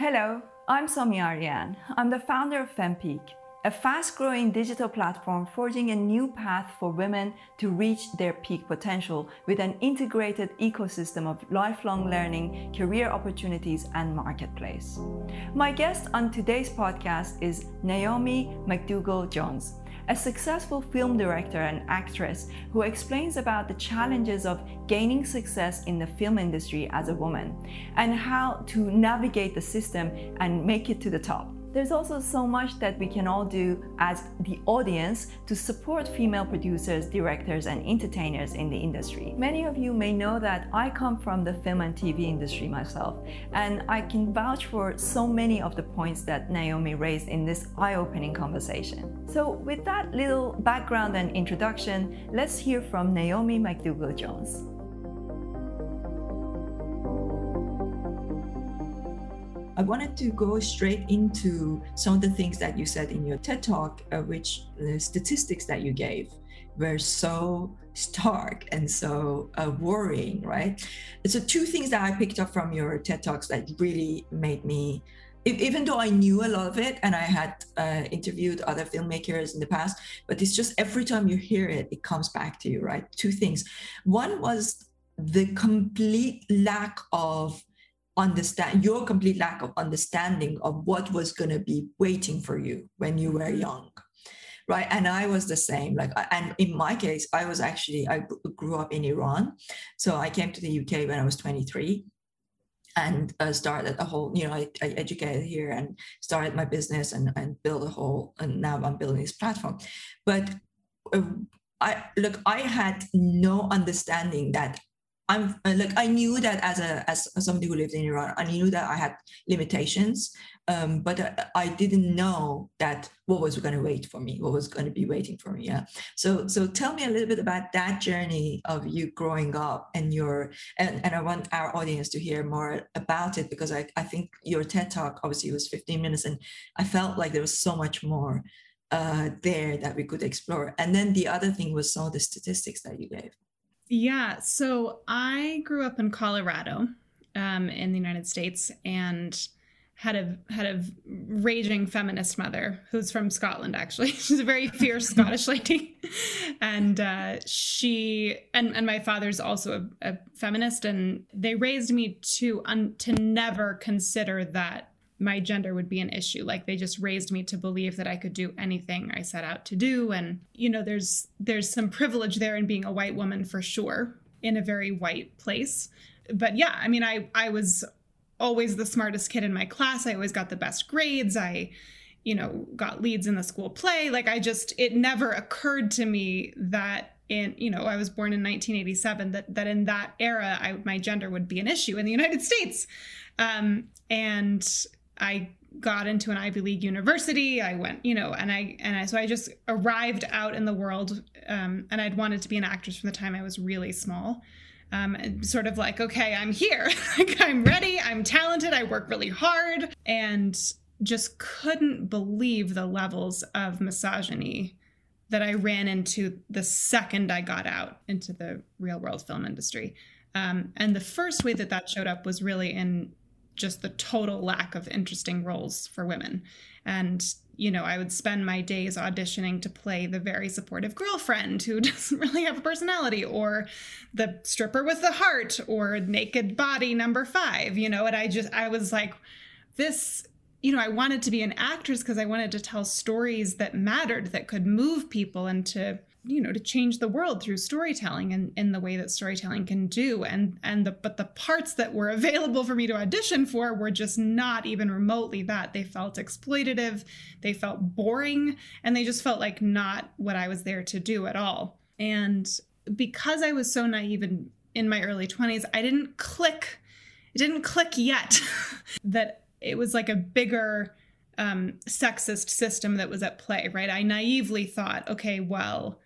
Hello, I'm Somi Arian. I'm the founder of FemPeak, a fast growing digital platform forging a new path for women to reach their peak potential with an integrated ecosystem of lifelong learning, career opportunities, and marketplace. My guest on today's podcast is Naomi McDougall Jones, a successful film director and actress who explains about the challenges of gaining success in the film industry as a woman and how to navigate the system and make it to the top. There's also so much that we can all do as the audience to support female producers, directors, and entertainers in the industry. Many of you may know that I come from the film and TV industry myself, and I can vouch for so many of the points that Naomi raised in this eye opening conversation. So, with that little background and introduction, let's hear from Naomi McDougall Jones. I wanted to go straight into some of the things that you said in your TED talk, uh, which the statistics that you gave were so stark and so uh, worrying, right? So, two things that I picked up from your TED talks that really made me even though I knew a lot of it and I had uh, interviewed other filmmakers in the past, but it's just every time you hear it, it comes back to you, right? Two things. One was the complete lack of understand your complete lack of understanding of what was going to be waiting for you when you were mm-hmm. young right? And i was the same like and in my case i was actually i grew up in iran. So i came to the uk when i was 23 and uh, started a whole you know I, I, educated here and started my business and, and built a whole and now i'm building this platform. But uh, i look i had no understanding that I'm uh, like I knew that as a as somebody who lived in Iran, I knew that I had limitations, um, but I, I, didn't know that what was going to wait for me, what was going to be waiting for me. Yeah. So so tell me a little bit about that journey of you growing up and your and, and I want our audience to hear more about it because I, I think your TED talk obviously was 15 minutes and I felt like there was so much more uh, there that we could explore. And then the other thing was some of the statistics that you gave. Yeah. So I grew up in Colorado, um, in the United States, and had a had a raging feminist mother who's from Scotland. Actually, she's a very fierce Scottish lady, and uh, she and and my father's also a, a feminist, and they raised me to un, to never consider that my gender would be an issue. Like they just raised me to believe that i could do anything i set out to do. And you know there's there's some privilege there in being a white woman for sure in a very white place. But yeah i mean i i was always the smartest kid in my class. I always got the best grades. I you know got leads in the school play. Like i just it never occurred to me that in you know i was born in 1987 that that in that era I, my gender would be an issue in the united states. Um, and I got into an Ivy League university. I went, you know, and I and I so I just arrived out in the world, um, and I'd wanted to be an actress from the time I was really small. Um, sort of like, okay, I'm here, like I'm ready, I'm talented, I work really hard, and just couldn't believe the levels of misogyny that I ran into the second I got out into the real world film industry. Um, and the first way that that showed up was really in just the total lack of interesting roles for women. And, you know, I would spend my days auditioning to play the very supportive girlfriend who doesn't really have a personality, or the stripper with the heart, or naked body number five, you know, and I just, I was like, this you know, I wanted to be an actress because I wanted to tell stories that mattered, that could move people and to you know to change the world through storytelling and in the way that storytelling can do. And and the but the parts that were available for me to audition for were just not even remotely that. They felt exploitative they felt boring and they just felt like not what i was there to do at all. And because i was so naive in in my early 20s i didn't click it didn't click yet that it was like a bigger um, sexist system that was at play, right? I naively thought, okay, well,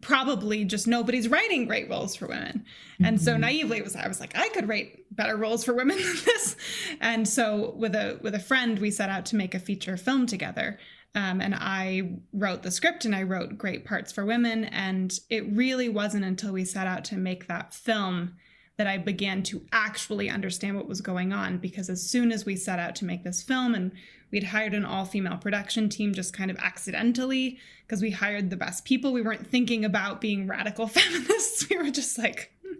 probably just nobody's writing great roles for women. And mm-hmm. so naively it was I was like I could write better roles for women than this. And so with a with a friend we set out to make a feature film together. Um, and I wrote the script and I wrote great parts for women. And it really wasn't until we set out to make that film that I began to actually understand what was going on. Because as soon as we set out to make this film and we'd hired an all female production team just kind of accidentally, because we hired the best people, we weren't thinking about being radical feminists. We were just like, hmm,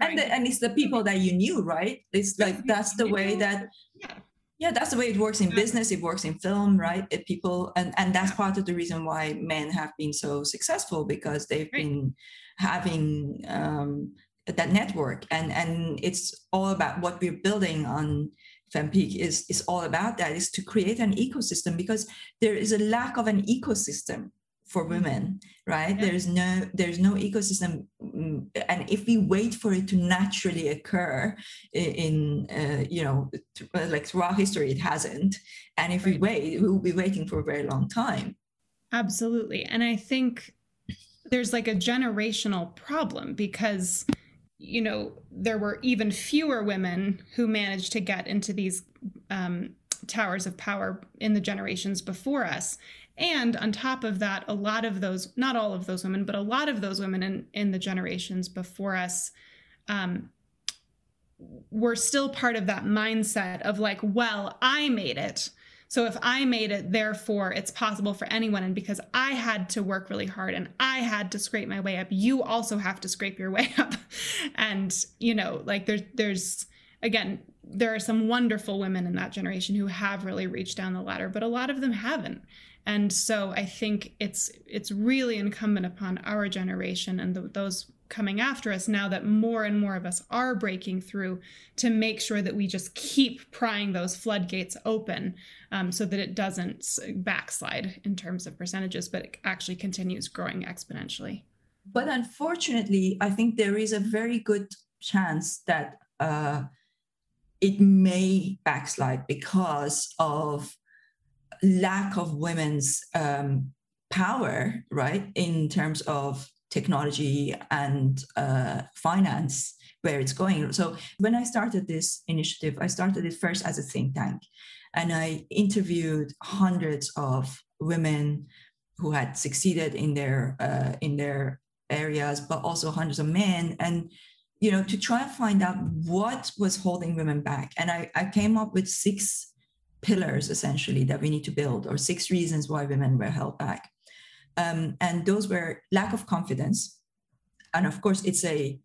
and, the, and it's the people that you knew, right? It's like that's the way that yeah yeah that's the way it works in business it works in film right it people and and that's part of the reason why men have been so successful because they've right. been having um, that network and and it's all about what we're building on fempeak is is all about that is to create an ecosystem because there is a lack of an ecosystem for mm-hmm. women right yeah. there's no there's no ecosystem mm, and if we wait for it to naturally occur in uh, you know uh, like throughout history it hasn't and if right. we wait we will be waiting for a very long time absolutely and i think there's like a generational problem because you know there were even fewer women who managed to get into these um, towers of power in the generations before us and on top of that, a lot of those, not all of those women, but a lot of those women in, in the generations before us um, were still part of that mindset of like, well, I made it. So if I made it, therefore it's possible for anyone. And because I had to work really hard and I had to scrape my way up, you also have to scrape your way up. and, you know, like there's, there's, again, there are some wonderful women in that generation who have really reached down the ladder, but a lot of them haven't and so i think it's it's really incumbent upon our generation and the, those coming after us now that more and more of us are breaking through to make sure that we just keep prying those floodgates open um, so that it doesn't backslide in terms of percentages but it actually continues growing exponentially but unfortunately i think there is a very good chance that uh, it may backslide because of lack of women's um, power, right, in terms of technology and uh, finance, where it's going. So when I started this initiative, I started it first as a think tank, and I interviewed hundreds of women who had succeeded in their uh, in their areas, but also hundreds of men, and you know to try and find out what was holding women back. And I, I came up with six pillars essentially that we need to build or six reasons why women were held back. Um, and those were lack of confidence. And of course it's a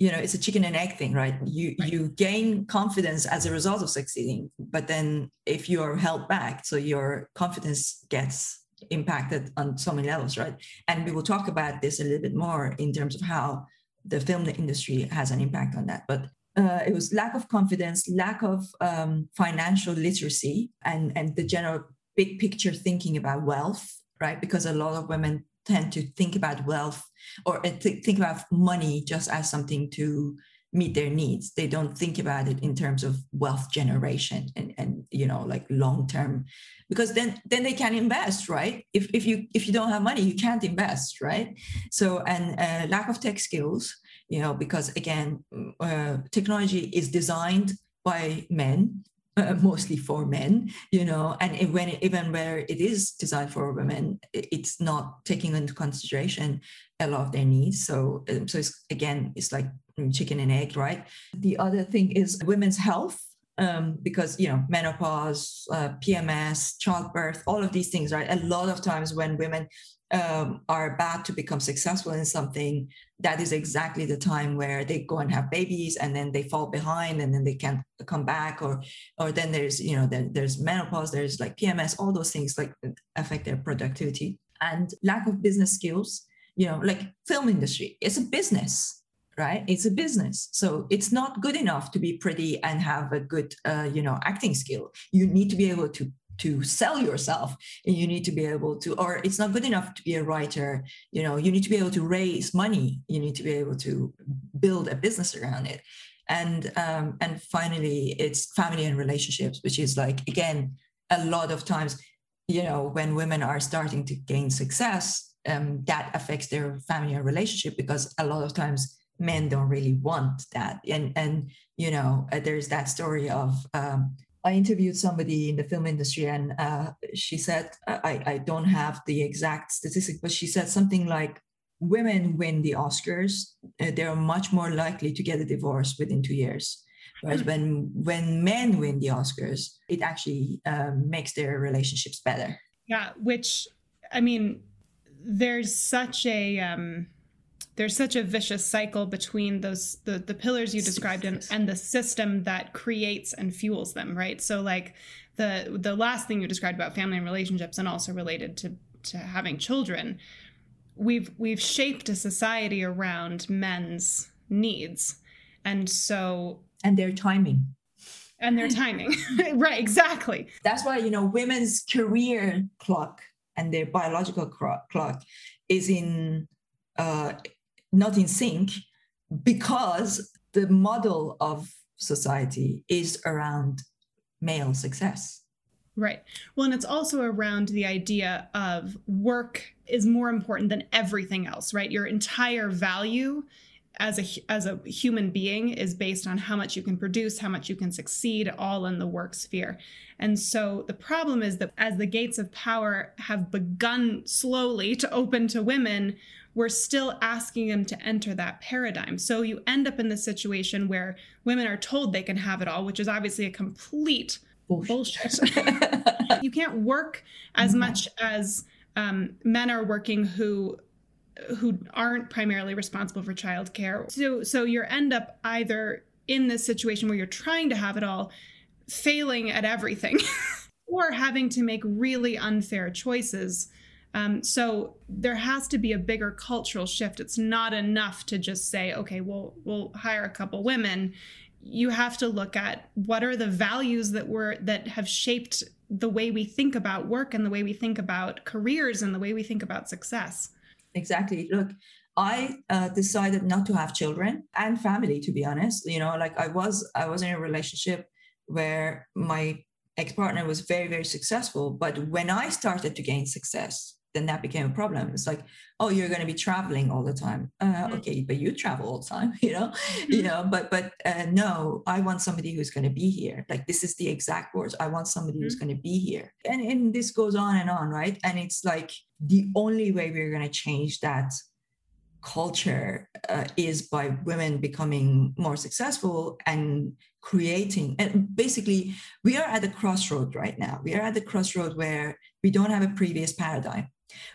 you know it's a chicken and egg thing right you right. you gain confidence as a result of succeeding but then if you're held back so your confidence gets impacted on so many levels right and we will talk about this a little bit more in terms of how the film industry has an impact on that but uh, it was lack of confidence, lack of um, financial literacy, and and the general big picture thinking about wealth, right? Because a lot of women tend to think about wealth or uh, th- think about money just as something to meet their needs. They don't think about it in terms of wealth generation and and you know like long term, because then then they can invest, right? If if you if you don't have money, you can't invest, right? So and uh, lack of tech skills you know, because again, uh, technology is designed by men, mostly for men, you know, and it, when it, even where it is designed for women, it's not taking into consideration a lot of their needs. So, um, so it's, again, it's like chicken and egg, right? The other thing is women's health. Um, because you know menopause, uh, PMS, childbirth, all of these things, right? A lot of times when women um, are about to become successful in something, that is exactly the time where they go and have babies and then they fall behind and then they can't come back or or then there's you know there's menopause there's like pms all those things like affect their productivity and lack of business skills you know like film industry it's a business right? It's a business. So it's not good enough to be pretty and have a good uh, you know acting skill. You need to be able to to sell yourself and you need to be able to or it's not good enough to be a writer you know you need to be able to raise money you need to be able to build a business around it. And um, and finally it's family and relationships which is like again a lot of times you know when women are starting to gain success um, that affects their family and relationship because a lot of times men don't really want that. And and you know uh, there's that story of um, I interviewed somebody in the film industry, and uh, she said, I, I don't have the exact statistic, but she said something like women win the Oscars, uh, they're much more likely to get a divorce within two years. Whereas when when men win the Oscars, it actually um, makes their relationships better. Yeah, which I mean, there's such a um, there's such a vicious cycle between those the the pillars you described and, and the system that creates and fuels them, right? So like the the last thing you described about family and relationships and also related to to having children we've we've shaped a society around men's needs. And so and their timing. And their timing. Right exactly. That's why you know women's career clock and their biological clock is in uh, not in sync because the model of society is around male success Right. Well, and it's also around the idea of work is more important than everything else, right? Your entire value as a as a human being is based on how much you can produce, how much you can succeed, all in the work sphere. And so the problem is that as the gates of power have begun slowly to open to women, we're still asking them to enter that paradigm. So you end up in the situation where women are told they can have it all, which is obviously a complete bullshit. bullshit. you can't work as mm-hmm. much as um, men are working who who aren't primarily responsible for childcare. So so you end up either in this situation where you're trying to have it all, failing at everything, or having to make really unfair choices. Um, so there has to be a bigger cultural shift. It's not enough to just say, okay, we'll we'll hire a couple women. You have to look at what are the values that were that have shaped the way we think about work and the way we think about careers and the way we think about success. Exactly. Look i uh, decided not to have children and family to be honest. You know like i was i was in a relationship where my ex-partner was very very successful but when i started to gain success then that became a problem. It's like, oh, you're going to be traveling all the time. Uh, mm-hmm. Okay, but you travel all the time, you know, mm-hmm. you know. But but uh, no, I want somebody who's going to be here. Like this is the exact words. I want somebody mm-hmm. who's going to be here, and and this goes on and on, right? And it's like the only way we're going to change that culture uh, is by women becoming more successful and creating and basically we are at the crossroad right now we are at the crossroad where we don't have a previous paradigm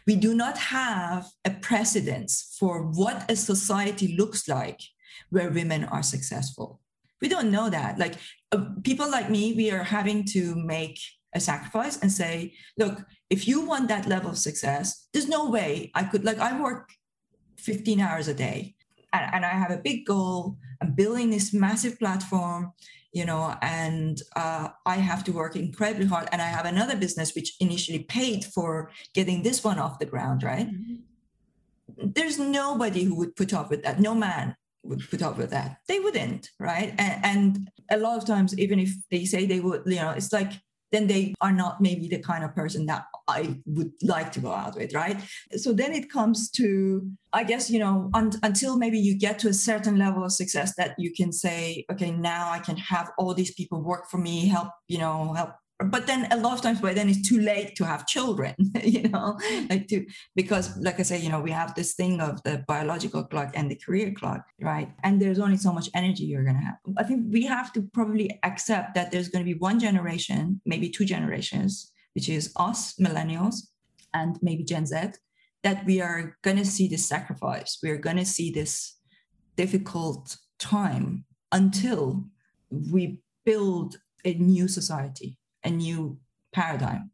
we do not have a precedence for what a society looks like where women are successful. We don't know that. Like uh, people like me, we are having to make a sacrifice and say, look, if you want that level of success, there's no way I could, like, I work 15 hours a day and, and I have a big goal. I'm building this massive platform you know, and uh, I have to work incredibly hard. And I have another business which initially paid for getting this one off the ground, right? Mm-hmm. There's nobody who would put up with that. No man would put up with that. They wouldn't, right? And, and a lot of times, even if they say they would, you know, it's like then they are not maybe the kind of person that I would like to go out with, right? So then it comes to, I guess, you know, un- until maybe you get to a certain level of success that you can say, okay, now I can have all these people work for me, help, you know, help but then a lot of times by then it's too late to have children you know like to because like i say you know we have this thing of the biological clock and the career clock right? And there's only so much energy you're going to have. I think we have to probably accept that there's going to be one generation maybe two generations which is us millennials and maybe gen z that we are going to see this sacrifice. We're going to see this difficult time until we build a new society a new paradigm.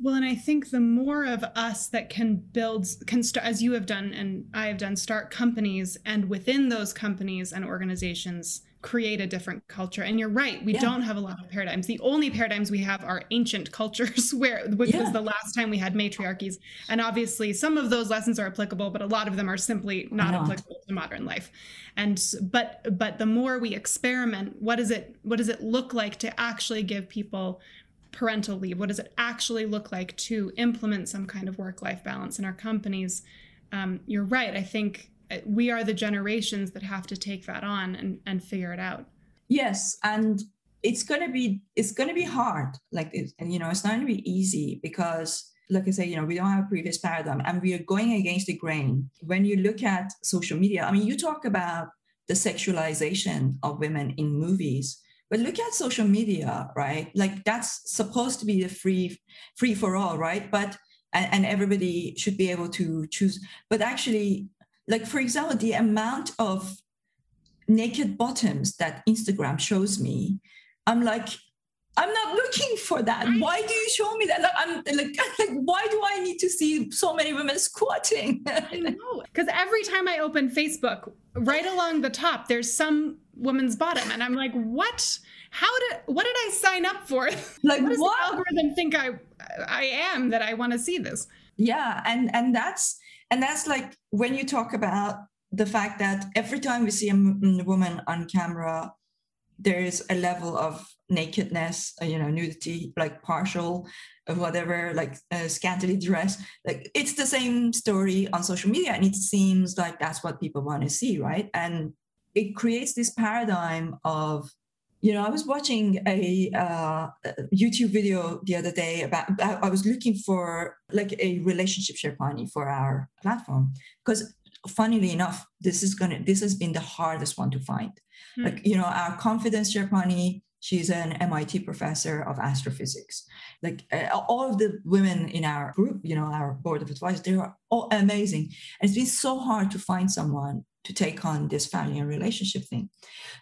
Well, and I think the more of us that can build, can start, as you have done and I have done, start companies and within those companies and organizations create a different culture. And you're right, we yeah. don't have a lot of paradigms. The only paradigms we have are ancient cultures, where which yeah. was the last time we had matriarchies. And obviously, some of those lessons are applicable, but a lot of them are simply not, not. applicable to modern life. And but but the more we experiment, what does it what does it look like to actually give people parental leave? What does it actually look like to implement some kind of work life balance in our companies? Um, you're right. I think uh, we are the generations that have to take that on and, and figure it out. Yes. And it's going to be it's going to be hard like and you know it's not going to be easy because like I say, you know, we don't have a previous paradigm and we are going against the grain. When you look at social media, I mean, you talk about the sexualization of women in movies, but look at social media, right? Like that's supposed to be the free, free for all, right? But and, and everybody should be able to choose. But actually, like for example, the amount of naked bottoms that Instagram shows me, I'm like, I'm not looking for that. Why do you show me that? Like, I'm like, like, why do I need to see so many women squatting? Because every time I open Facebook, right along the top, there's some woman's bottom, and I'm like, what? How did? What did I sign up for? Like, what does what? the algorithm think I I am that I want to see this? Yeah, and and that's and that's like when you talk about the fact that every time we see a woman on camera there is a level of nakedness uh, you know nudity like partial of whatever like uh, scantily dressed like it's the same story on social media and it seems like that's what people want to see right and it creates this paradigm of you know i was watching a uh, youtube video the other day about i was looking for like a relationship sherpani for our platform. Because funnily enough this is gonna this has been the hardest one to find. Mm. like you know our confidence sherpani she's an mit professor of astrophysics. Like uh, all of the women in our group you know our board of advisors they are all amazing. And it's been so hard to find someone to take on this family and relationship thing.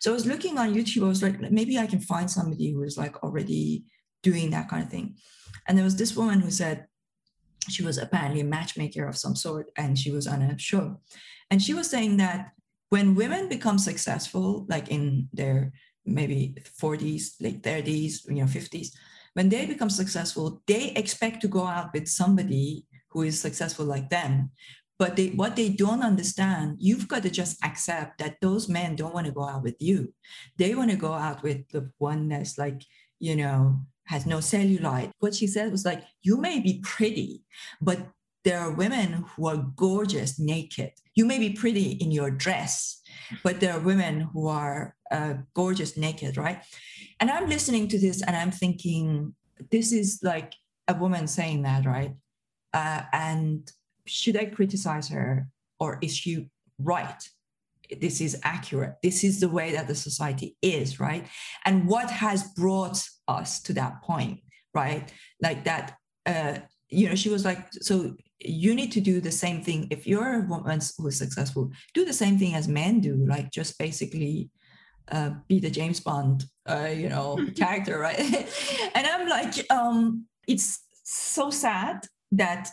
So i was looking on youtube i was like maybe i can find somebody who is like already doing that kind of thing. And there was this woman who said she was apparently a matchmaker of some sort and she was on a show. And she was saying that when women become successful like in their maybe 40s late 30s you know 50s when they become successful they expect to go out with somebody who is successful like them but they, what they don't understand you've got to just accept that those men don't want to go out with you they want to go out with the one that's like you know has no cellulite. What she said was like, you may be pretty, but there are women who are gorgeous naked. You may be pretty in your dress, but there are women who are uh, gorgeous naked, right? And I'm listening to this and I'm thinking, this is like a woman saying that, right? Uh, and should I criticize her or is she right? this is accurate. This is the way that the society is, right? And what has brought us to that point, right? Like that, uh, you know, she was like, so you need to do the same thing. If you're a woman who is successful, do the same thing as men do, like just basically uh, be the James Bond, uh, you know, character, right? and I'm like, um, it's so sad that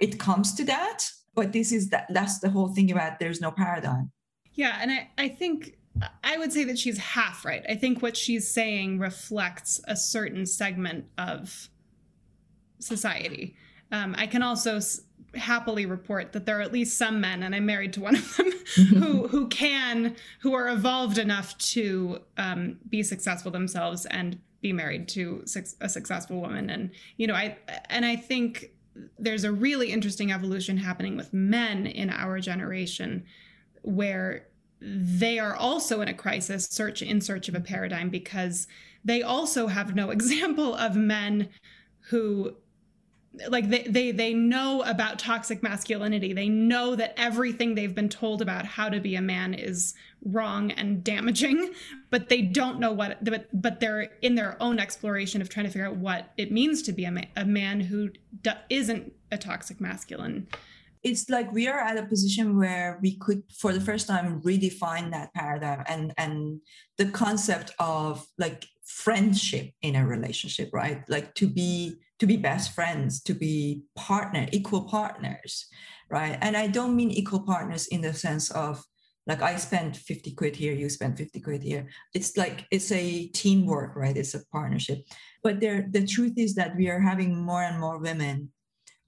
it comes to that but this is that that's the whole thing about there's no paradigm yeah, and I, I think I would say that she's half right. I think what she's saying reflects a certain segment of society. Um, I can also s- happily report that there are at least some men, and I'm married to one of them, who who can who are evolved enough to um, be successful themselves and be married to su- a successful woman. And you know, I and I think there's a really interesting evolution happening with men in our generation where they are also in a crisis search in search of a paradigm because they also have no example of men who like they, they they know about toxic masculinity. They know that everything they've been told about how to be a man is wrong and damaging but they don't know what but, but they're in their own exploration of trying to figure out what it means to be a, man, a man who not a toxic masculine. It's like we are at a position where we could for the first time redefine that paradigm and and the concept of like friendship in a relationship right? Like to be to be best friends to be partner equal partners right? And i don't mean equal partners in the sense of like i spent 50 quid here you spend 50 quid here. It's like it's a teamwork right? It's a partnership. But there the truth is that we are having more and more women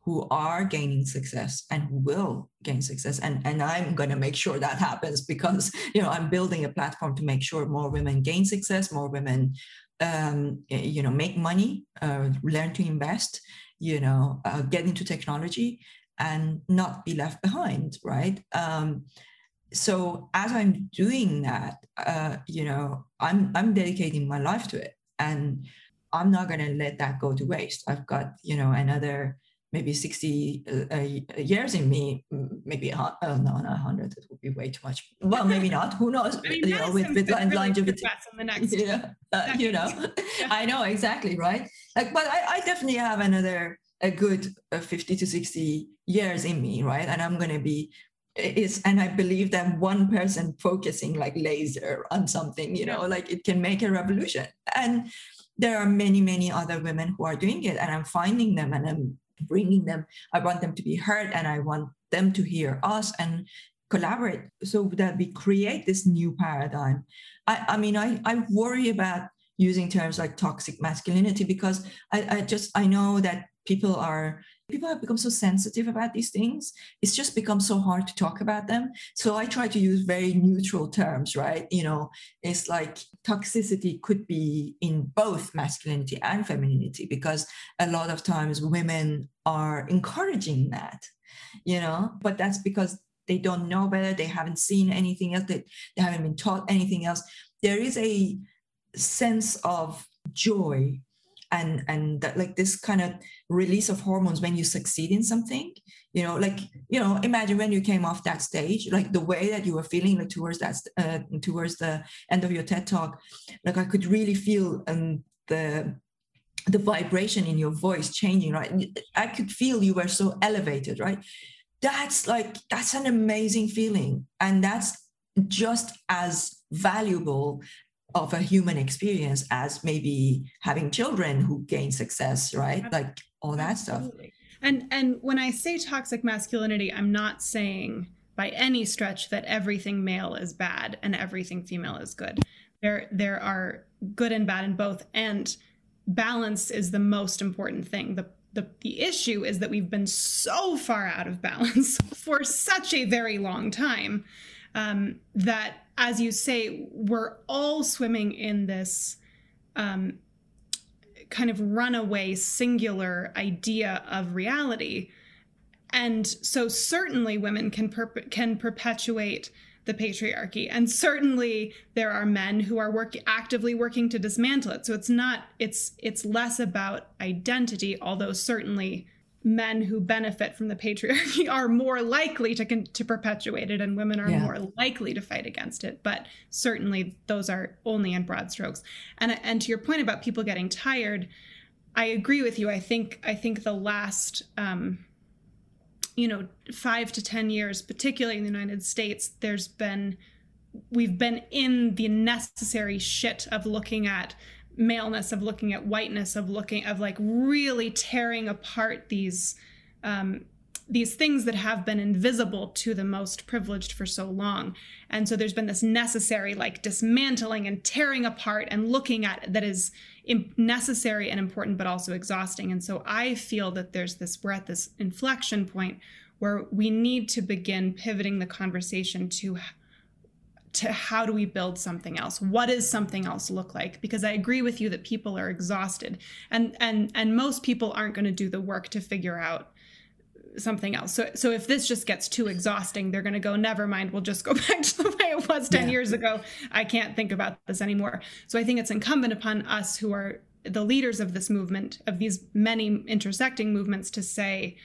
who are gaining success and who will gain success. And and i'm going to make sure that happens because you know i'm building a platform to make sure more women gain success more women um, you know make money uh, learn to invest you know uh, get into technology and not be left behind right? Um, so as i'm doing that uh, you know i'm i'm dedicating my life to it and i'm not going to let that go to waste. I've got you know another maybe 60 uh, uh, years in me, maybe, uh, oh, no, not 100, it would be way too much. Well, maybe not, who knows, I mean, you know, with, with really longevity. The next yeah, uh, you know, yeah. I know exactly, right? Like, but I, I definitely have another, a good uh, 50 to 60 years in me, right? And I'm going to be is and i believe that one person focusing like laser on something you know like it can make a revolution and there are many many other women who are doing it and i'm finding them and i'm bringing them i want them to be heard and i want them to hear us and collaborate. So that we create this new paradigm. I, I mean I, I worry about using terms like toxic masculinity because I, I just i know that people are people have become so sensitive about these things it's just become so hard to talk about them. So i try to use very neutral terms right? You know it's like toxicity could be in both masculinity and femininity because a lot of times women are encouraging that you know? But that's because they don't know better. They haven't seen anything else. They, they haven't been taught anything else. There is a sense of joy and and that, like this kind of release of hormones when you succeed in something you know like you know imagine when you came off that stage like the way that you were feeling like towards that uh, towards the end of your ted talk like i could really feel um the the vibration in your voice changing right? I could feel you were so elevated right? That's like that's an amazing feeling. And that's just as valuable of a human experience as maybe having children who gain success right? Like all that Absolutely. stuff and and when i say toxic masculinity i'm not saying by any stretch that everything male is bad and everything female is good. There there are good and bad in both and balance is the most important thing. The the, the issue is that we've been so far out of balance for such a very long time um, that as you say, we're all swimming in this um, kind of runaway singular idea of reality. And so certainly women can per- can perpetuate the patriarchy and certainly there are men who are work- actively working to dismantle it so it's not it's it's less about identity although certainly men who benefit from the patriarchy are more likely to con- to perpetuate it and women are yeah. more likely to fight against it but certainly those are only in broad strokes and and to your point about people getting tired i agree with you i think i think the last um, you know 5 to 10 years particularly in the united states there's been we've been in the necessary shit of looking at maleness of looking at whiteness of looking of like really tearing apart these um, these things that have been invisible to the most privileged for so long. And so there's been this necessary like dismantling and tearing apart and looking at that is necessary and important but also exhausting. And so i feel that there's this we're at this inflection point where we need to begin pivoting the conversation to to how do we build something else? What does something else look like? Because i agree with you that people are exhausted and and and most people aren't going to do the work to figure out something else. So so if this just gets too exhausting they're going to go never mind we'll just go back to the way it was 10 yeah. years ago. I can't think about this anymore. So i think it's incumbent upon us who are the leaders of this movement of these many intersecting movements to say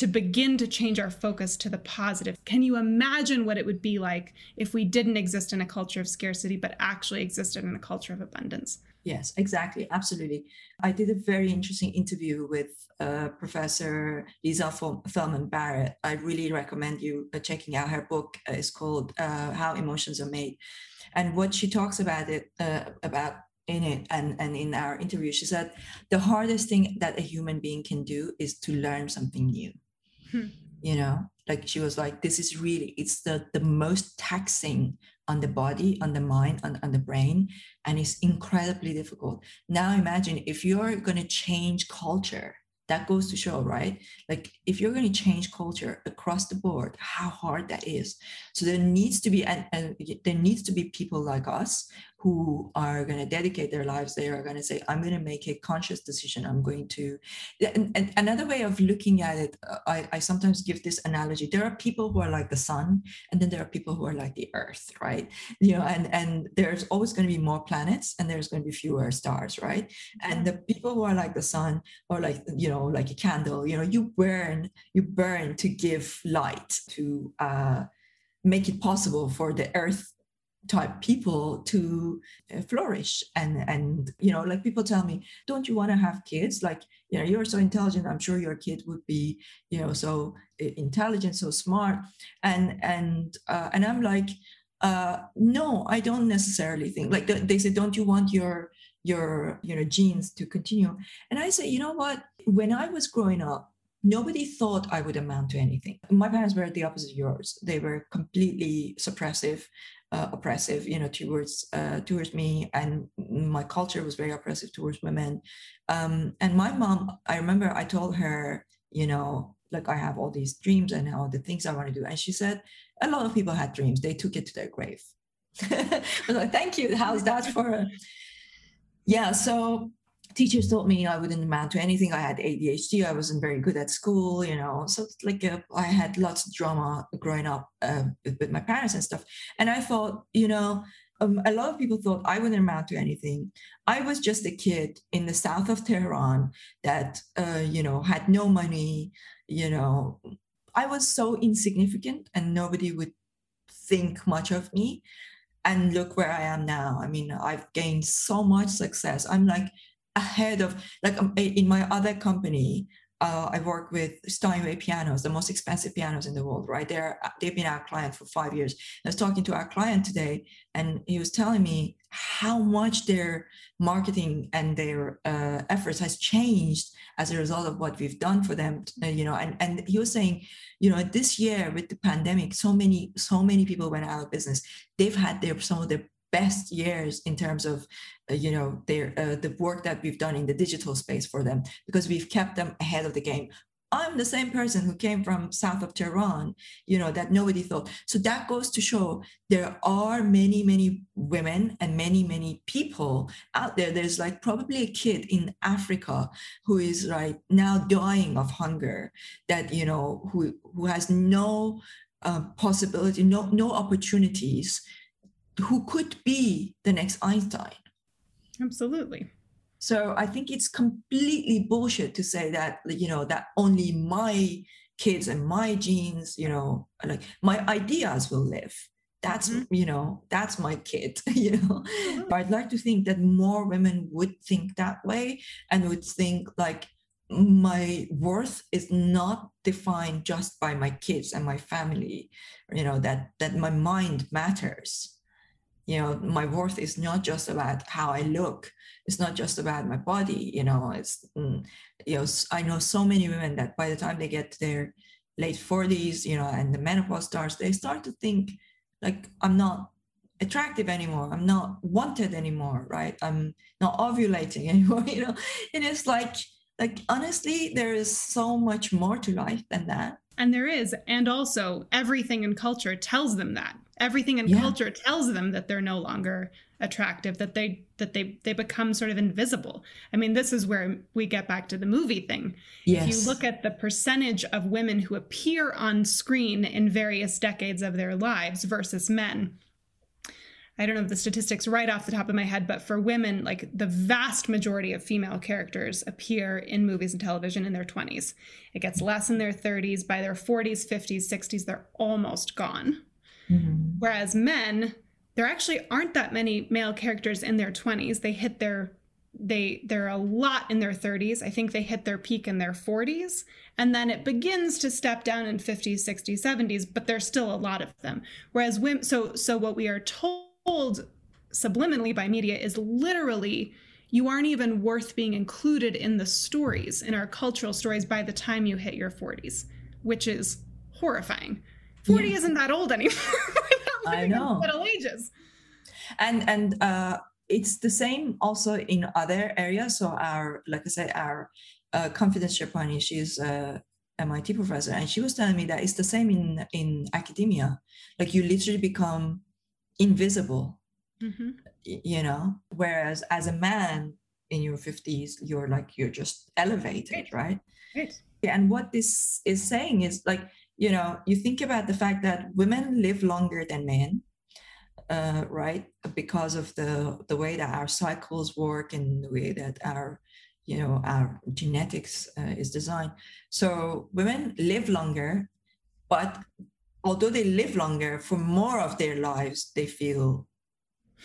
to begin to change our focus to the positive. Can you imagine what it would be like if we didn't exist in a culture of scarcity, but actually existed in a culture of abundance? Yes, exactly. Absolutely. I did a very interesting interview with uh, Professor Lisa Feldman Barrett. I really recommend you uh, checking out her book. Uh, it's called uh, How Emotions Are Made. And what she talks about it uh, about in it and, and in our interview, she said the hardest thing that a human being can do is to learn something new. Hmm. You know, like she was like, this is really, it's the, the most taxing on the body, on the mind, on, on the brain, and it's incredibly difficult. Now imagine if you're going to change culture, that goes to show, right? Like if you're going to change culture across the board, how hard that is. So there needs to be and, and there needs to be people like us who are going to dedicate their lives they are going to say i'm going to make a conscious decision. I'm going to and, and another way of looking at it uh, I, I sometimes give this analogy. There are people who are like the sun and then there are people who are like the earth right? You know and and there's always going to be more planets and there's going to be fewer stars right? And the people who are like the sun or like you know like a candle you know you burn you burn to give light to uh make it possible for the earth type people to uh, flourish and and you know like people tell me don't you want to have kids like you know you're so intelligent i'm sure your kid would be you know so intelligent so smart and and uh, and i'm like uh no i don't necessarily think like they say don't you want your your you know genes to continue and i say you know what when i was growing up nobody thought I would amount to anything. My parents were the opposite of yours. They were completely suppressive, uh, oppressive, you know, towards uh, towards me, and my culture was very oppressive towards women. Um, and my mom, I remember, I told her, you know, like I have all these dreams and all the things I want to do, and she said, a lot of people had dreams. They took it to their grave. I was like, thank you. How's that for? Yeah. So teachers told me I wouldn't amount to anything. I had ADHD. I wasn't very good at school, you know. So like uh, I had lots of drama growing up uh, with, with, my parents and stuff. And I thought, you know, um, a lot of people thought I wouldn't amount to anything. I was just a kid in the south of Tehran that, uh, you know, had no money. You know, I was so insignificant, and nobody would think much of me. And look where I am now. I mean, I've gained so much success. I'm like ahead of like um, in my other company uh, I work with Steinway pianos, the most expensive pianos in the world, right? They're they've been our client for five years. I was talking to our client today, and he was telling me how much their marketing and their uh, efforts has changed as a result of what we've done for them. You know, and and he was saying, you know, this year with the pandemic, so many so many people went out of business. They've had their some of their best years in terms of uh, you know their uh, the work that we've done in the digital space for them because we've kept them ahead of the game. I'm the same person who came from south of tehran you know that nobody thought. So that goes to show there are many many women and many many people out there. There's like probably a kid in africa who is right now dying of hunger that you know who who has no uh, possibility no no opportunities who could be the next Einstein. Absolutely. So I think it's completely bullshit to say that you know that only my kids and my genes, you know, like my ideas will live. That's mm-hmm. you know that's my kid. You know, mm-hmm. I'd like to think that more women would think that way and would think like my worth is not defined just by my kids and my family. You know that that my mind matters you know my worth is not just about how i look. It's not just about my body you know it's mm, you know i know so many women that by the time they get to their late 40s you know and the menopause starts they start to think like i'm not attractive anymore. I'm not wanted anymore right? I'm not ovulating anymore you know? And it's like like honestly there is so much more to life than that and there is and also everything in culture tells them that everything in yeah. culture tells them that they're no longer attractive that they that they they become sort of invisible i mean this is where we get back to the movie thing yes. if you look at the percentage of women who appear on screen in various decades of their lives versus men i don't know the statistics right off the top of my head but for women like the vast majority of female characters appear in movies and television in their 20s it gets less in their 30s by their 40s 50s 60s they're almost gone Mm-hmm. Whereas men, there actually aren't that many male characters in their 20s. They hit their they they're a lot in their 30s. I think they hit their peak in their 40s and then it begins to step down in 50s, 60s, 70s, but there's still a lot of them. Whereas women so so what we are told subliminally by media is literally you aren't even worth being included in the stories in our cultural stories by the time you hit your 40s, which is horrifying. 40 yeah. isn't that old anymore. I know. Middle ages. And and uh it's the same also in other areas. So our, like I said, our uh, confidence Sherpani, she's a MIT professor, and she was telling me that it's the same in in academia. Like you literally become invisible mm-hmm. you know? Whereas as a man in your 50s you're like you're just elevated right, right? and what this is saying is like you know you think about the fact that women live longer than men uh, right? Because of the the way that our cycles work and the way that our you know our genetics uh, is designed. So women live longer but although they live longer for more of their lives they feel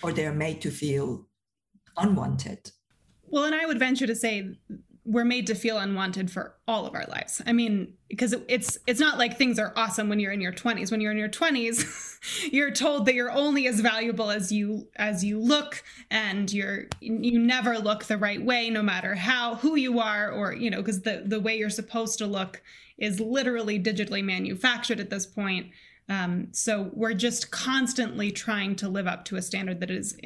or they're made to feel unwanted. Well and i would venture to say we're made to feel unwanted for all of our lives. I mean, because it's it's not like things are awesome when you're in your 20s. When you're in your 20s, you're told that you're only as valuable as you as you look and you're you never look the right way no matter how who you are or you know because the the way you're supposed to look is literally digitally manufactured at this point. Um, so we're just constantly trying to live up to a standard that is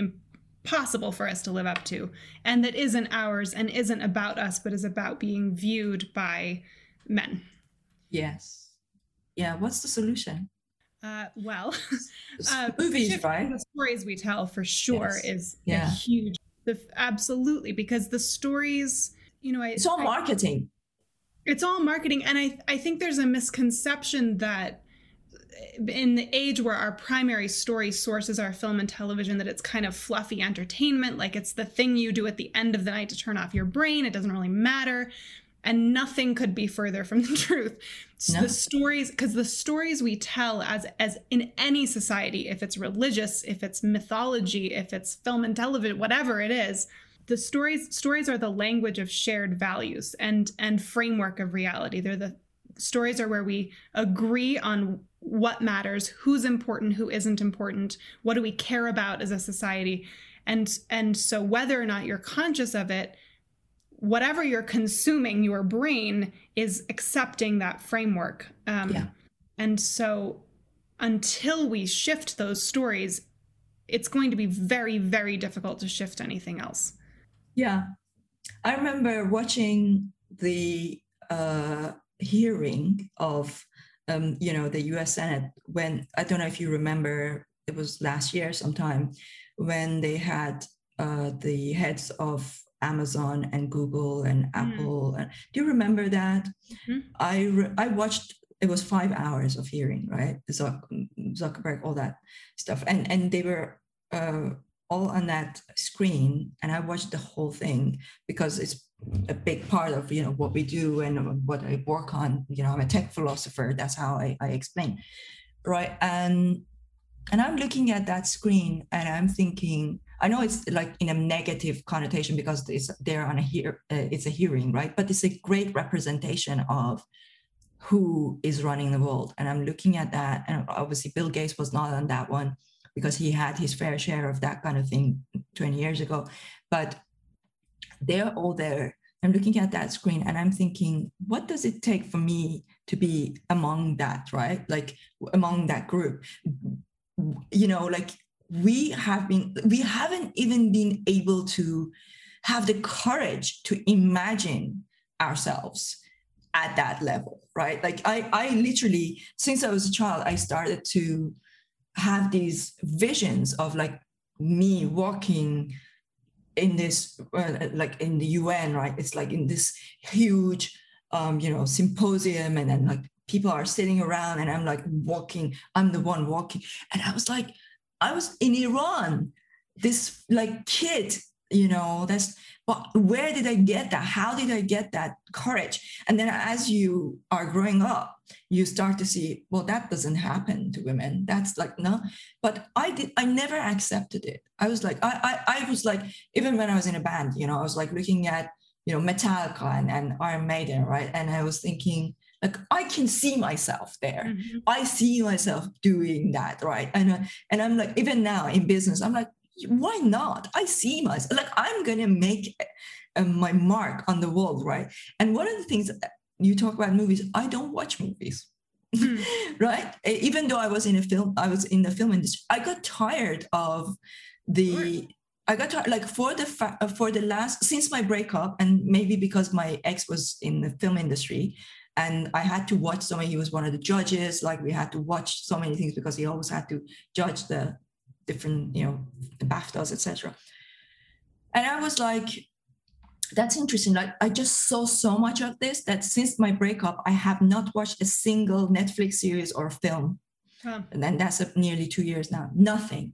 possible for us to live up to and that isn't ours and isn't about us but is about being viewed by men. Yes. Yeah what's the solution? Uh, well uh, movies right? the stories we tell for sure yes. is yeah. a huge the, absolutely because the stories you know I, it's all I, marketing. It's all marketing and i i think there's a misconception that in the age where our primary story source is our film and television that it's kind of fluffy entertainment like it's the thing you do at the end of the night to turn off your brain it doesn't really matter and nothing could be further from the truth no. the stories because the stories we tell as as in any society if it's religious if it's mythology if it's film and television whatever it is the stories stories are the language of shared values and and framework of reality they're the stories are where we agree on what matters, who's important, who isn't important, what do we care about as a society. And and so whether or not you're conscious of it, whatever you're consuming, your brain is accepting that framework. Um, yeah. And so until we shift those stories, it's going to be very, very difficult to shift anything else. Yeah. I remember watching the uh, hearing of um, you know, the U.S. Senate when I don't know if you remember, it was last year sometime when they had uh, the heads of Amazon and Google and mm. Apple. And, do you remember that? Mm-hmm. I re- I watched. It was five hours of hearing, right? Zuckerberg, all that stuff, and and they were uh, all on that screen, and I watched the whole thing because it's a big part of you know what we do and what I work on. You know, I'm a tech philosopher. That's how I, I explain, right? And and I'm looking at that screen and I'm thinking. I know it's like in a negative connotation because it's they're on a hear uh, it's a hearing, right? But it's a great representation of who is running the world. And I'm looking at that, and obviously Bill Gates was not on that one because he had his fair share of that kind of thing 20 years ago. But they're all there. I'm looking at that screen and I'm thinking, what does it take for me to be among that, right? Like among that group? You know, like we have been, we haven't even been able to have the courage to imagine ourselves at that level, right? Like I, I literally, since I was a child, I started to have these visions of like me walking in this uh, like in the UN, right? It's like in this huge, um, you know, symposium, and then like people are sitting around, and I'm like walking. I'm the one walking, and I was like, I was in Iran, this like kid, you know, that's well, where did I get that? How did I get that courage? And then as you are growing up, you start to see, well, that doesn't happen to women. That's like, no. But I did, I never accepted it. I was like, I, I, I was like, even when I was in a band, you know, I was like looking at, you know, Metallica and, and Iron Maiden, right? And I was thinking, like I can see myself there. Mm-hmm. I see myself doing that, right? And uh, and I'm like, even now in business, I'm like, why not? I see myself like I'm gonna make uh, my mark on the world, right? And one of the things you talk about movies, I don't watch movies. Mm. right even though i was in a film i was in the film industry i got tired of the I got tired, like for the fa- uh, for the last since my breakup, and maybe because my ex was in the film industry, and I had to watch so many. He was one of the judges. Like we had to watch so many things because he always had to judge the different, you know, the BAFTAs, etc. And I was like, that's interesting. Like I just saw so much of this that since my breakup, I have not watched a single Netflix series or film. Huh. And then that's nearly two years now. Nothing.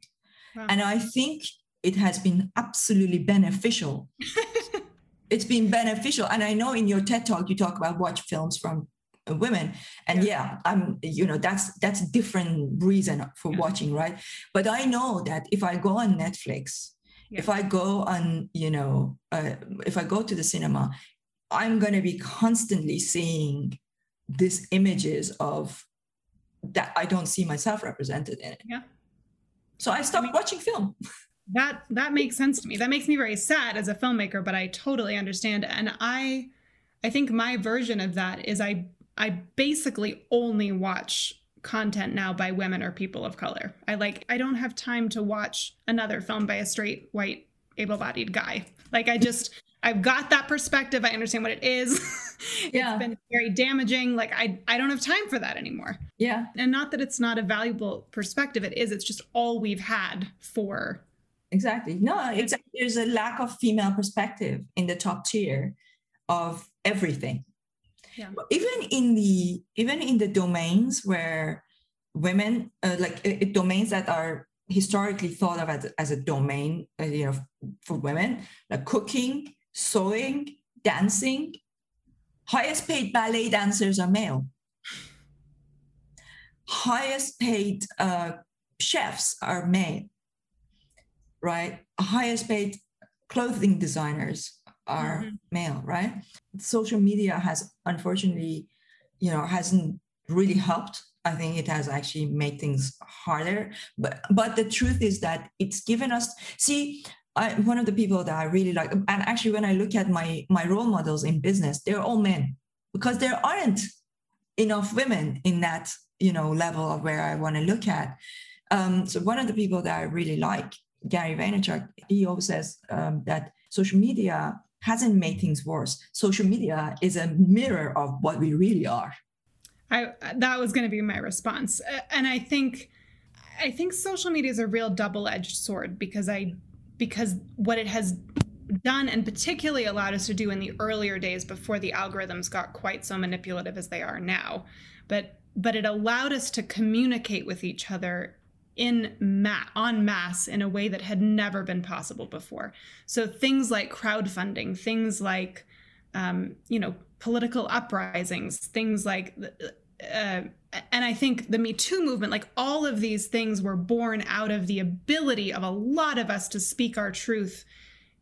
Wow. And I think it has been absolutely beneficial. it's been beneficial. And I know in your TED talk you talk about watch films from women. And yeah. yeah, i'm you know that's that's different reason for yeah. watching right? But i know that if i go on netflix yeah. if i go on you know uh, if i go to the cinema i'm going to be constantly seeing these images of that i don't see myself represented in it. Yeah. So i stopped I mean, watching film. That that makes sense to me. That makes me very sad as a filmmaker but i totally understand. And i i think my version of that is i i basically only watch content now by women or people of color. I like I don't have time to watch another film by a straight white able-bodied guy. Like I just I've got that perspective. I understand what it is. it's yeah. been very damaging. Like I I don't have time for that anymore. Yeah. And not that it's not a valuable perspective. It is. It's just all we've had for Exactly. No, it's there's a lack of female perspective in the top tier of everything yeah. even in the even in the domains where women uh, like uh, domains that are historically thought of as, as a domain uh, you know for women like cooking sewing dancing highest paid ballet dancers are male. Highest paid uh, chefs are male right? Highest paid clothing designers are mm-hmm. male, right? Social media has unfortunately, you know, hasn't really helped. I think it has actually made things harder. But but the truth is that it's given us see. I, one of the people that I really like, and actually, when I look at my my role models in business, they're all men because there aren't enough women in that you know level of where I want to look at. Um, so one of the people that I really like, Gary Vaynerchuk, he always says um, that social media hasn't made things worse. Social media is a mirror of what we really are. I that was going to be my response. And I think I think social media is a real double-edged sword because I because what it has done and particularly allowed us to do in the earlier days before the algorithms got quite so manipulative as they are now. But but it allowed us to communicate with each other in ma- on mass in a way that had never been possible before. So things like crowdfunding, things like um, you know political uprisings, things like. Uh, and I think the Me Too movement, like all of these things, were born out of the ability of a lot of us to speak our truth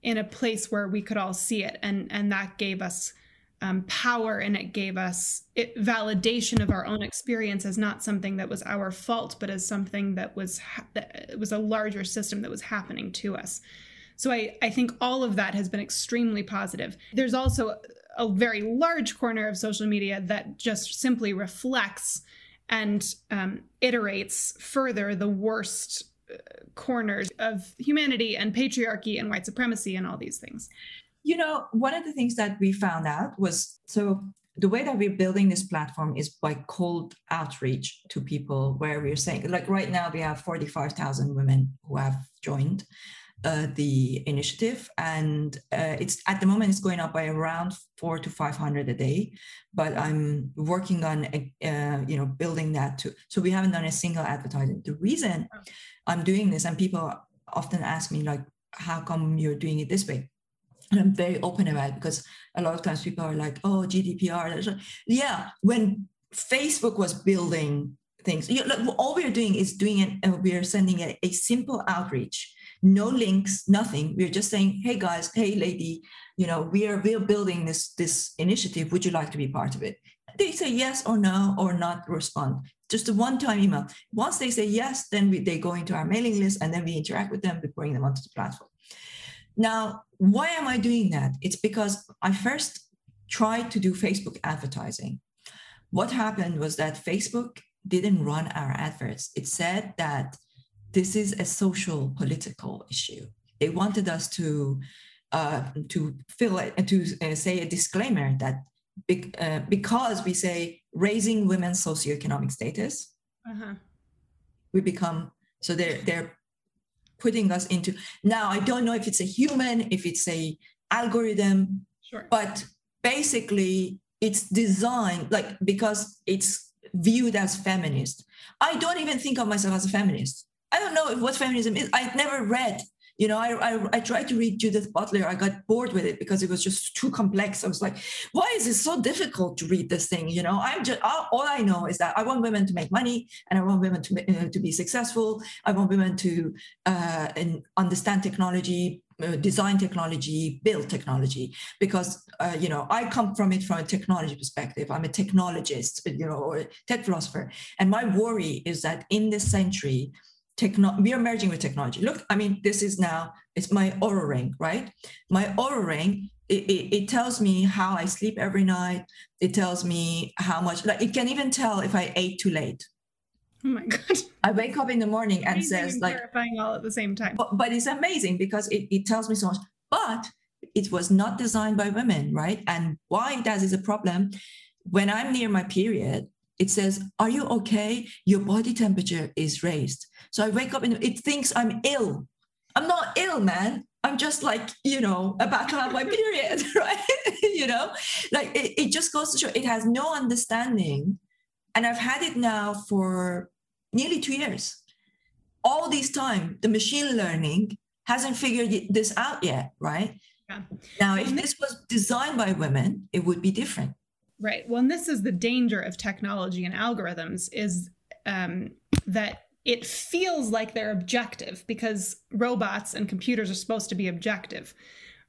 in a place where we could all see it, and and that gave us um, power and it gave us it, validation of our own experience as not something that was our fault, but as something that was ha- that was a larger system that was happening to us. So I, I think all of that has been extremely positive. There's also a very large corner of social media that just simply reflects and um, iterates further the worst uh, corners of humanity and patriarchy and white supremacy and all these things. You know, one of the things that we found out was so the way that we're building this platform is by cold outreach to people where we're saying like right now we have 45,000 women who have joined uh, the initiative. And uh, it's at the moment it's going up by around four to 500 a day. But i'm working on uh, you know building that too. So we haven't done a single advertising. The reason i'm doing this and people often ask me like how come you're doing it this way and I'm very open about it because a lot of times people are like, oh, GDPR. Yeah, when Facebook was building things, you know, all we're doing is doing it, and we're sending a, a simple outreach, no links, nothing. We're just saying, hey guys, hey lady, you know, we are we're building this this initiative. Would you like to be part of it? They say yes or no or not respond. Just a one-time email. Once they say yes, then we, they go into our mailing list and then we interact with them. We bring them onto the platform. Now, why am I doing that? It's because I first tried to do Facebook advertising. What happened was that Facebook didn't run our adverts. It said that this is a social political issue. They wanted us to uh, to fill it to uh, say a disclaimer that be, uh, because we say raising women's socioeconomic status, uh-huh. we become so they're they're putting us into now i don't know if it's a human if it's a algorithm sure. but basically it's designed like because it's viewed as feminist. I don't even think of myself as a feminist. I don't know what feminism is. I've never read you know, I, I, I tried to read Judith Butler. I got bored with it because it was just too complex. I was like, why is it so difficult to read this thing? You know, I'm just all, I know is that I want women to make money and I want women to uh, to be successful. I want women to uh, understand technology, uh, design technology, build technology, because uh, you know I come from it from a technology perspective. I'm a technologist, you know, or a tech philosopher, and my worry is that in this century techno we are merging with technology. Look i mean this is now it's my Oura ring right? My Oura ring it, it, it, tells me how i sleep every night. It tells me how much like it can even tell if i ate too late. Oh my god. I wake up in the morning and says and like terrifying all at the same time. But, but it's amazing because it, it tells me so much. But it was not designed by women right? And why that is a problem when i'm near my period it says, Are you okay? Your body temperature is raised. So I wake up and it thinks I'm ill. I'm not ill, man. I'm just like, you know, about to have my period, right? you know, like it, it just goes to show it has no understanding. And I've had it now for nearly two years. All this time, the machine learning hasn't figured this out yet, right? Yeah. Now, if this was designed by women, it would be different. Right. Well, and this is the danger of technology and algorithms is um, that it feels like they're objective because robots and computers are supposed to be objective,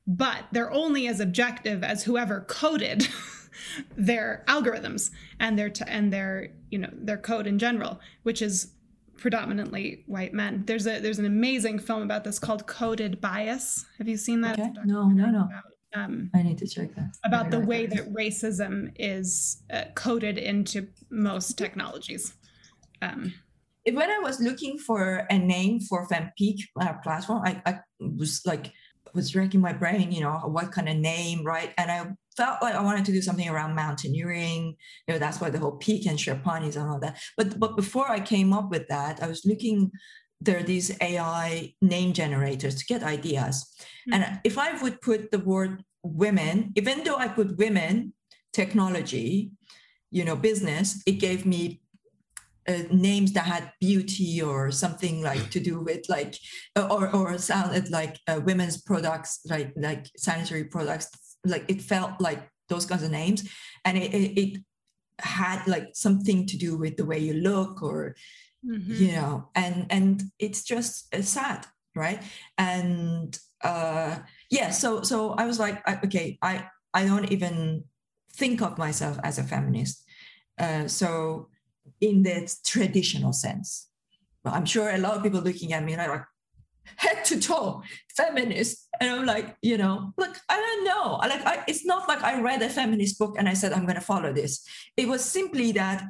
but they're only as objective as whoever coded their algorithms and their t- and their you know their code in general, which is predominantly white men. There's a there's an amazing film about this called Coded Bias. Have you seen that? Okay. No, no, no. About um, I need to check that. About the way that racism is uh, coded into most technologies. Um, when I was looking for a name for FemPeak uh, platform, I, I was like, was racking my brain, you know, what kind of name, right? And I felt like I wanted to do something around mountaineering. You know, that's why the whole peak and Sherpanis and all that. But but before I came up with that, I was looking. There are these AI name generators to get ideas, Mm-hmm. And if I would put the word women, even though I put women, technology, you know, business, it gave me uh, names that had beauty or something like to do with like or or sounded like uh, women's products like like sanitary products. Like it felt like those kinds of names. And it, it, it had like something to do with the way you look or mm-hmm. you know and and it's just sad right and uh, yeah, so so I was like, okay, I I don't even think of myself as a feminist. Uh, so in the traditional sense, well, I'm sure a lot of people looking at me and I'm like head to toe feminist, and I'm like, you know, look, I don't know. Like, I, it's not like I read a feminist book and I said I'm going to follow this. It was simply that,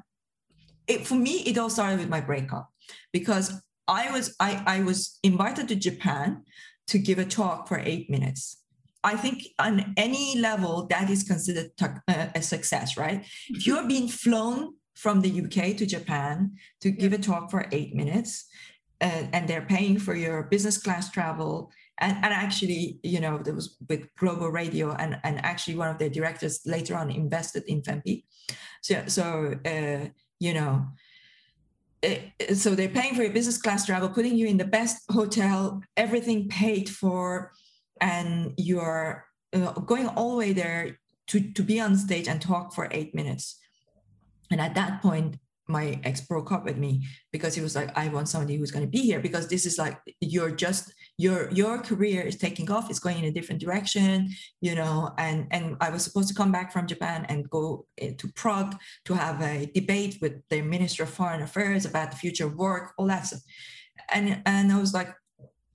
it for me, it all started with my breakup because I was I, I was invited to Japan to give a talk for eight minutes. I think on any level that is considered a success, right? Mm-hmm. If you're being flown from the UK to Japan to give a talk for eight minutes, uh, and they're paying for your business class travel, and, and actually, you know, there was with Global Radio, and and actually one of their directors later on invested in FemPeak. So so uh, you know, so they're paying for your business class travel, putting you in the best hotel, everything paid for, and you're uh, going all the way there to, to be on stage and talk for eight minutes. And at that point, my ex broke up with me because he was like, I want somebody who's going to be here because this is like you're just your your career is taking off, it's going in a different direction, you know. And and I was supposed to come back from Japan and go eh, to Prague to have a debate with the Minister of Foreign Affairs about the future of work, all that stuff. And and I was like,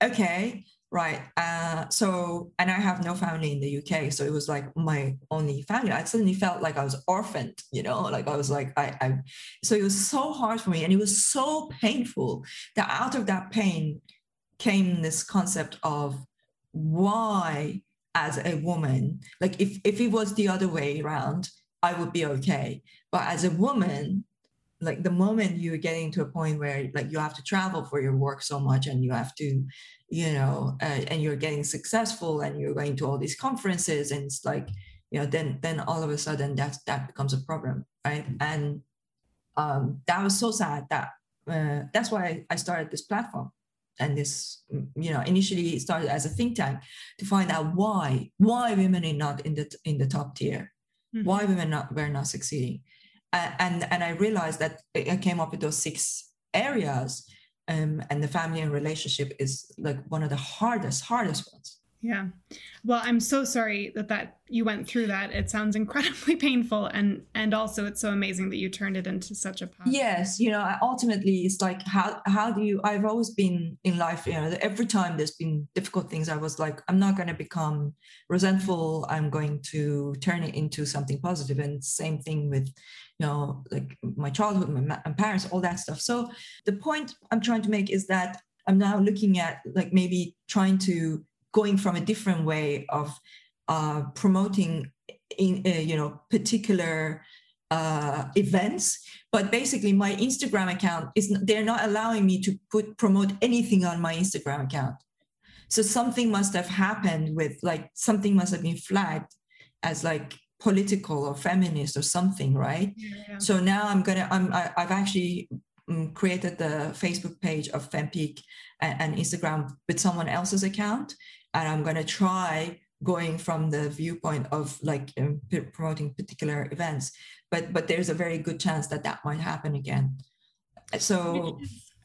okay, Right. Uh, so, and I have no family in the UK. So it was like my only family. I suddenly felt like I was orphaned, you know, like I was like, I, I, so it was so hard for me. And it was so painful that out of that pain came this concept of why, as a woman, like if, if it was the other way around, I would be okay. But as a woman, like the moment you're getting to a point where like you have to travel for your work so much and you have to you know uh, and you're getting successful and you're going to all these conferences and it's like you know then then all of a sudden that that becomes a problem right and um, that was so sad that uh, that's why I started this platform and this you know initially started as a think tank to find out why why women are not in the in the top tier. Mm-hmm. why women not were not succeeding. Uh, and and i realized that i came up with those six areas um, and the family and relationship is like one of the hardest hardest ones yeah. Well, I'm so sorry that that you went through that. It sounds incredibly painful and and also it's so amazing that you turned it into such a positive. Yes, you know, ultimately it's like how how do you I've always been in life, you know, every time there's been difficult things I was like I'm not going to become resentful. I'm going to turn it into something positive. and same thing with you know, like my childhood, my, my parents, all that stuff. So the point I'm trying to make is that I'm now looking at like maybe trying to going from a different way of uh, promoting in, uh, you know particular uh, events. But basically my instagram account is they're not allowing me to put promote anything on my instagram account. So something must have happened with like something must have been flagged as like political or feminist or something right? Yeah. so now i'm gonna i'm I, am i have actually um, created the facebook page of fempeak and, and instagram with someone else's account and i'm going to try going from the viewpoint of like um, promoting particular events but but there's a very good chance that that might happen again so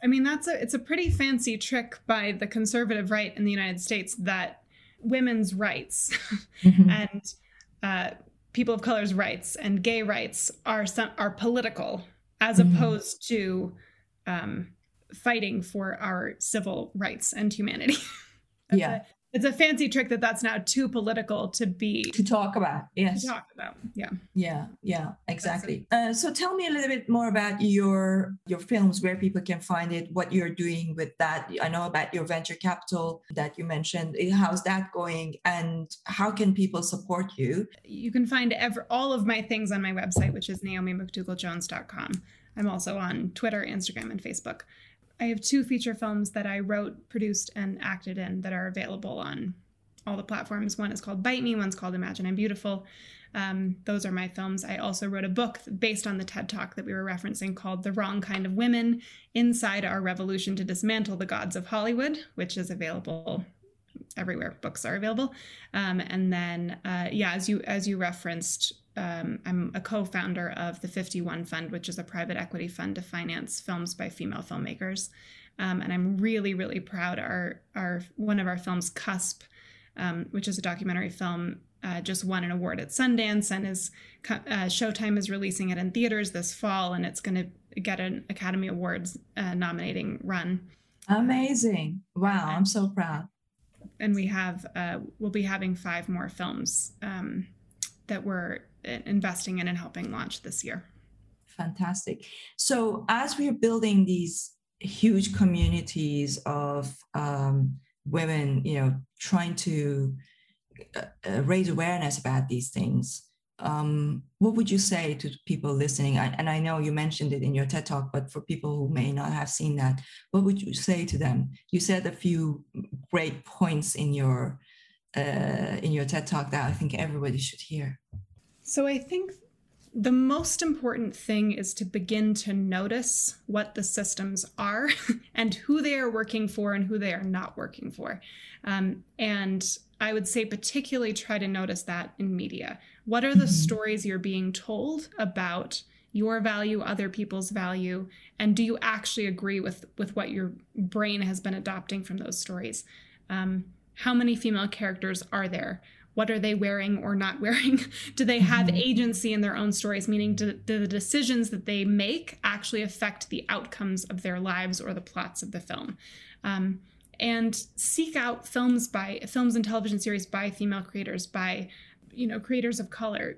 i mean that's a it's a pretty fancy trick by the conservative right in the united states that women's rights mm-hmm. and uh, people of color's rights and gay rights are some are political as mm-hmm. opposed to um, fighting for our civil rights and humanity yeah it's a fancy trick that that's now too political to be to talk about yes. to talk about yeah. Yeah yeah exactly. Uh, so tell me a little bit more about your your films where people can find it what you're doing with that. I know about your venture capital that you mentioned. How's that going? And how can people support you? You can find ever all of my things on my website which is naomi naomimcdougalljones.com i'm also on twitter instagram and facebook I have two feature films that I wrote, produced, and acted in that are available on all the platforms. One is called Bite Me, one's called Imagine I'm Beautiful. Um, those are my films. I also wrote a book based on the TED Talk that we were referencing called The Wrong Kind of Women Inside Our Revolution to Dismantle the Gods of Hollywood, which is available everywhere books are available. Um, and then, uh, yeah, as you as you referenced, um, I'm a co-founder of the 51 Fund, which is a private equity fund to finance films by female filmmakers. Um, and I'm really, really proud. Our our one of our films, Cusp, um, which is a documentary film, uh, just won an award at Sundance, and is uh, Showtime is releasing it in theaters this fall, and it's going to get an Academy Awards uh, nominating run. Amazing! Wow, I'm so proud. And we have uh, we'll be having five more films um, that we're investing in and helping launch this year. Fantastic. So, as we're building these huge communities of um, women, you know, trying to uh, uh, raise awareness about these things, um, what would you say to people listening? I, and I know you mentioned it in your TED talk, but for people who may not have seen that, what would you say to them? You said a few great points in your uh, in your TED talk that I think everybody should hear. So I think the most important thing is to begin to notice what the systems are and who they are working for and who they are not working for. Um, and I would say, particularly, try to notice that in media. What are the mm-hmm. stories you're being told about? your value other people's value and do you actually agree with with what your brain has been adopting from those stories um, how many female characters are there what are they wearing or not wearing? do they have mm-hmm. agency in their own stories? Meaning, do, do, the decisions that they make actually affect the outcomes of their lives or the plots of the film? Um, and seek out films by films and television series by female creators, by you know creators of color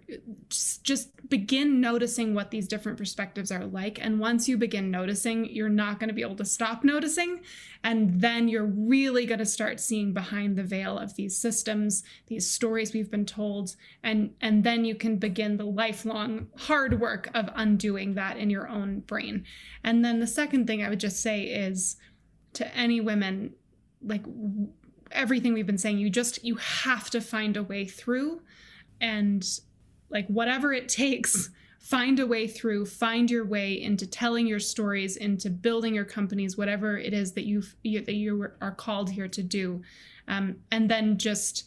just, just begin noticing what these different perspectives are like. And once you begin noticing you're not going to be able to stop noticing. And then you're really going to start seeing behind the veil of these systems these stories we've been told. And and then you can begin the lifelong hard work of undoing that in your own brain. And then the second thing i would just say is to any women like everything we've been saying you just you have to find a way through and like whatever it takes find a way through find your way into telling your stories into building your companies whatever it is that you that you are called here to do. Um, and then just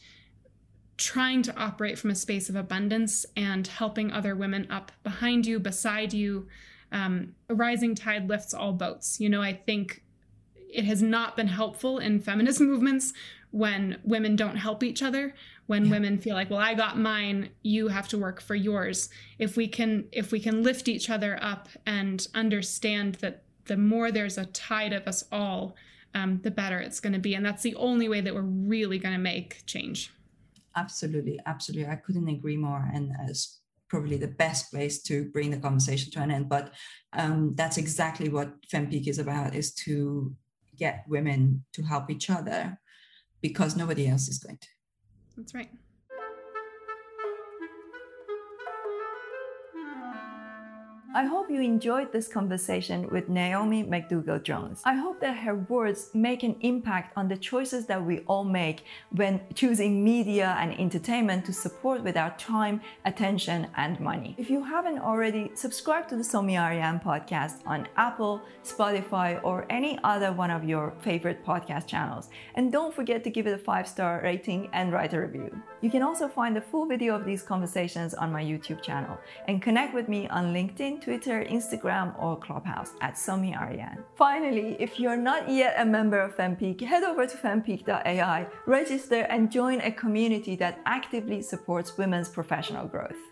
trying to operate from a space of abundance and helping other women up behind you beside you. Um, a rising tide lifts all boats. You know i think it has not been helpful in feminist movements when women don't help each other when yeah. women feel like well i got mine you have to work for yours. If we can if we can lift each other up and understand that the more there's a tide of us all um, the better it's going to be. And that's the only way that we're really going to make change. Absolutely absolutely. I couldn't agree more. And as probably the best place to bring the conversation to an end. But um, that's exactly what fempeak is about is to get women to help each other because nobody else is going to that's right. I hope you enjoyed this conversation with Naomi McDougall Jones. I hope that her words make an impact on the choices that we all make when choosing media and entertainment to support with our time, attention, and money. If you haven't already, subscribe to the Somi Arian podcast on Apple, Spotify, or any other one of your favorite podcast channels. And don't forget to give it a five star rating and write a review. You can also find the full video of these conversations on my YouTube channel and connect with me on LinkedIn Twitter, Instagram, or Clubhouse at Somi Arian. Finally, if you're not yet a member of Fempeak, head over to fempeak.ai, register, and join a community that actively supports women's professional growth.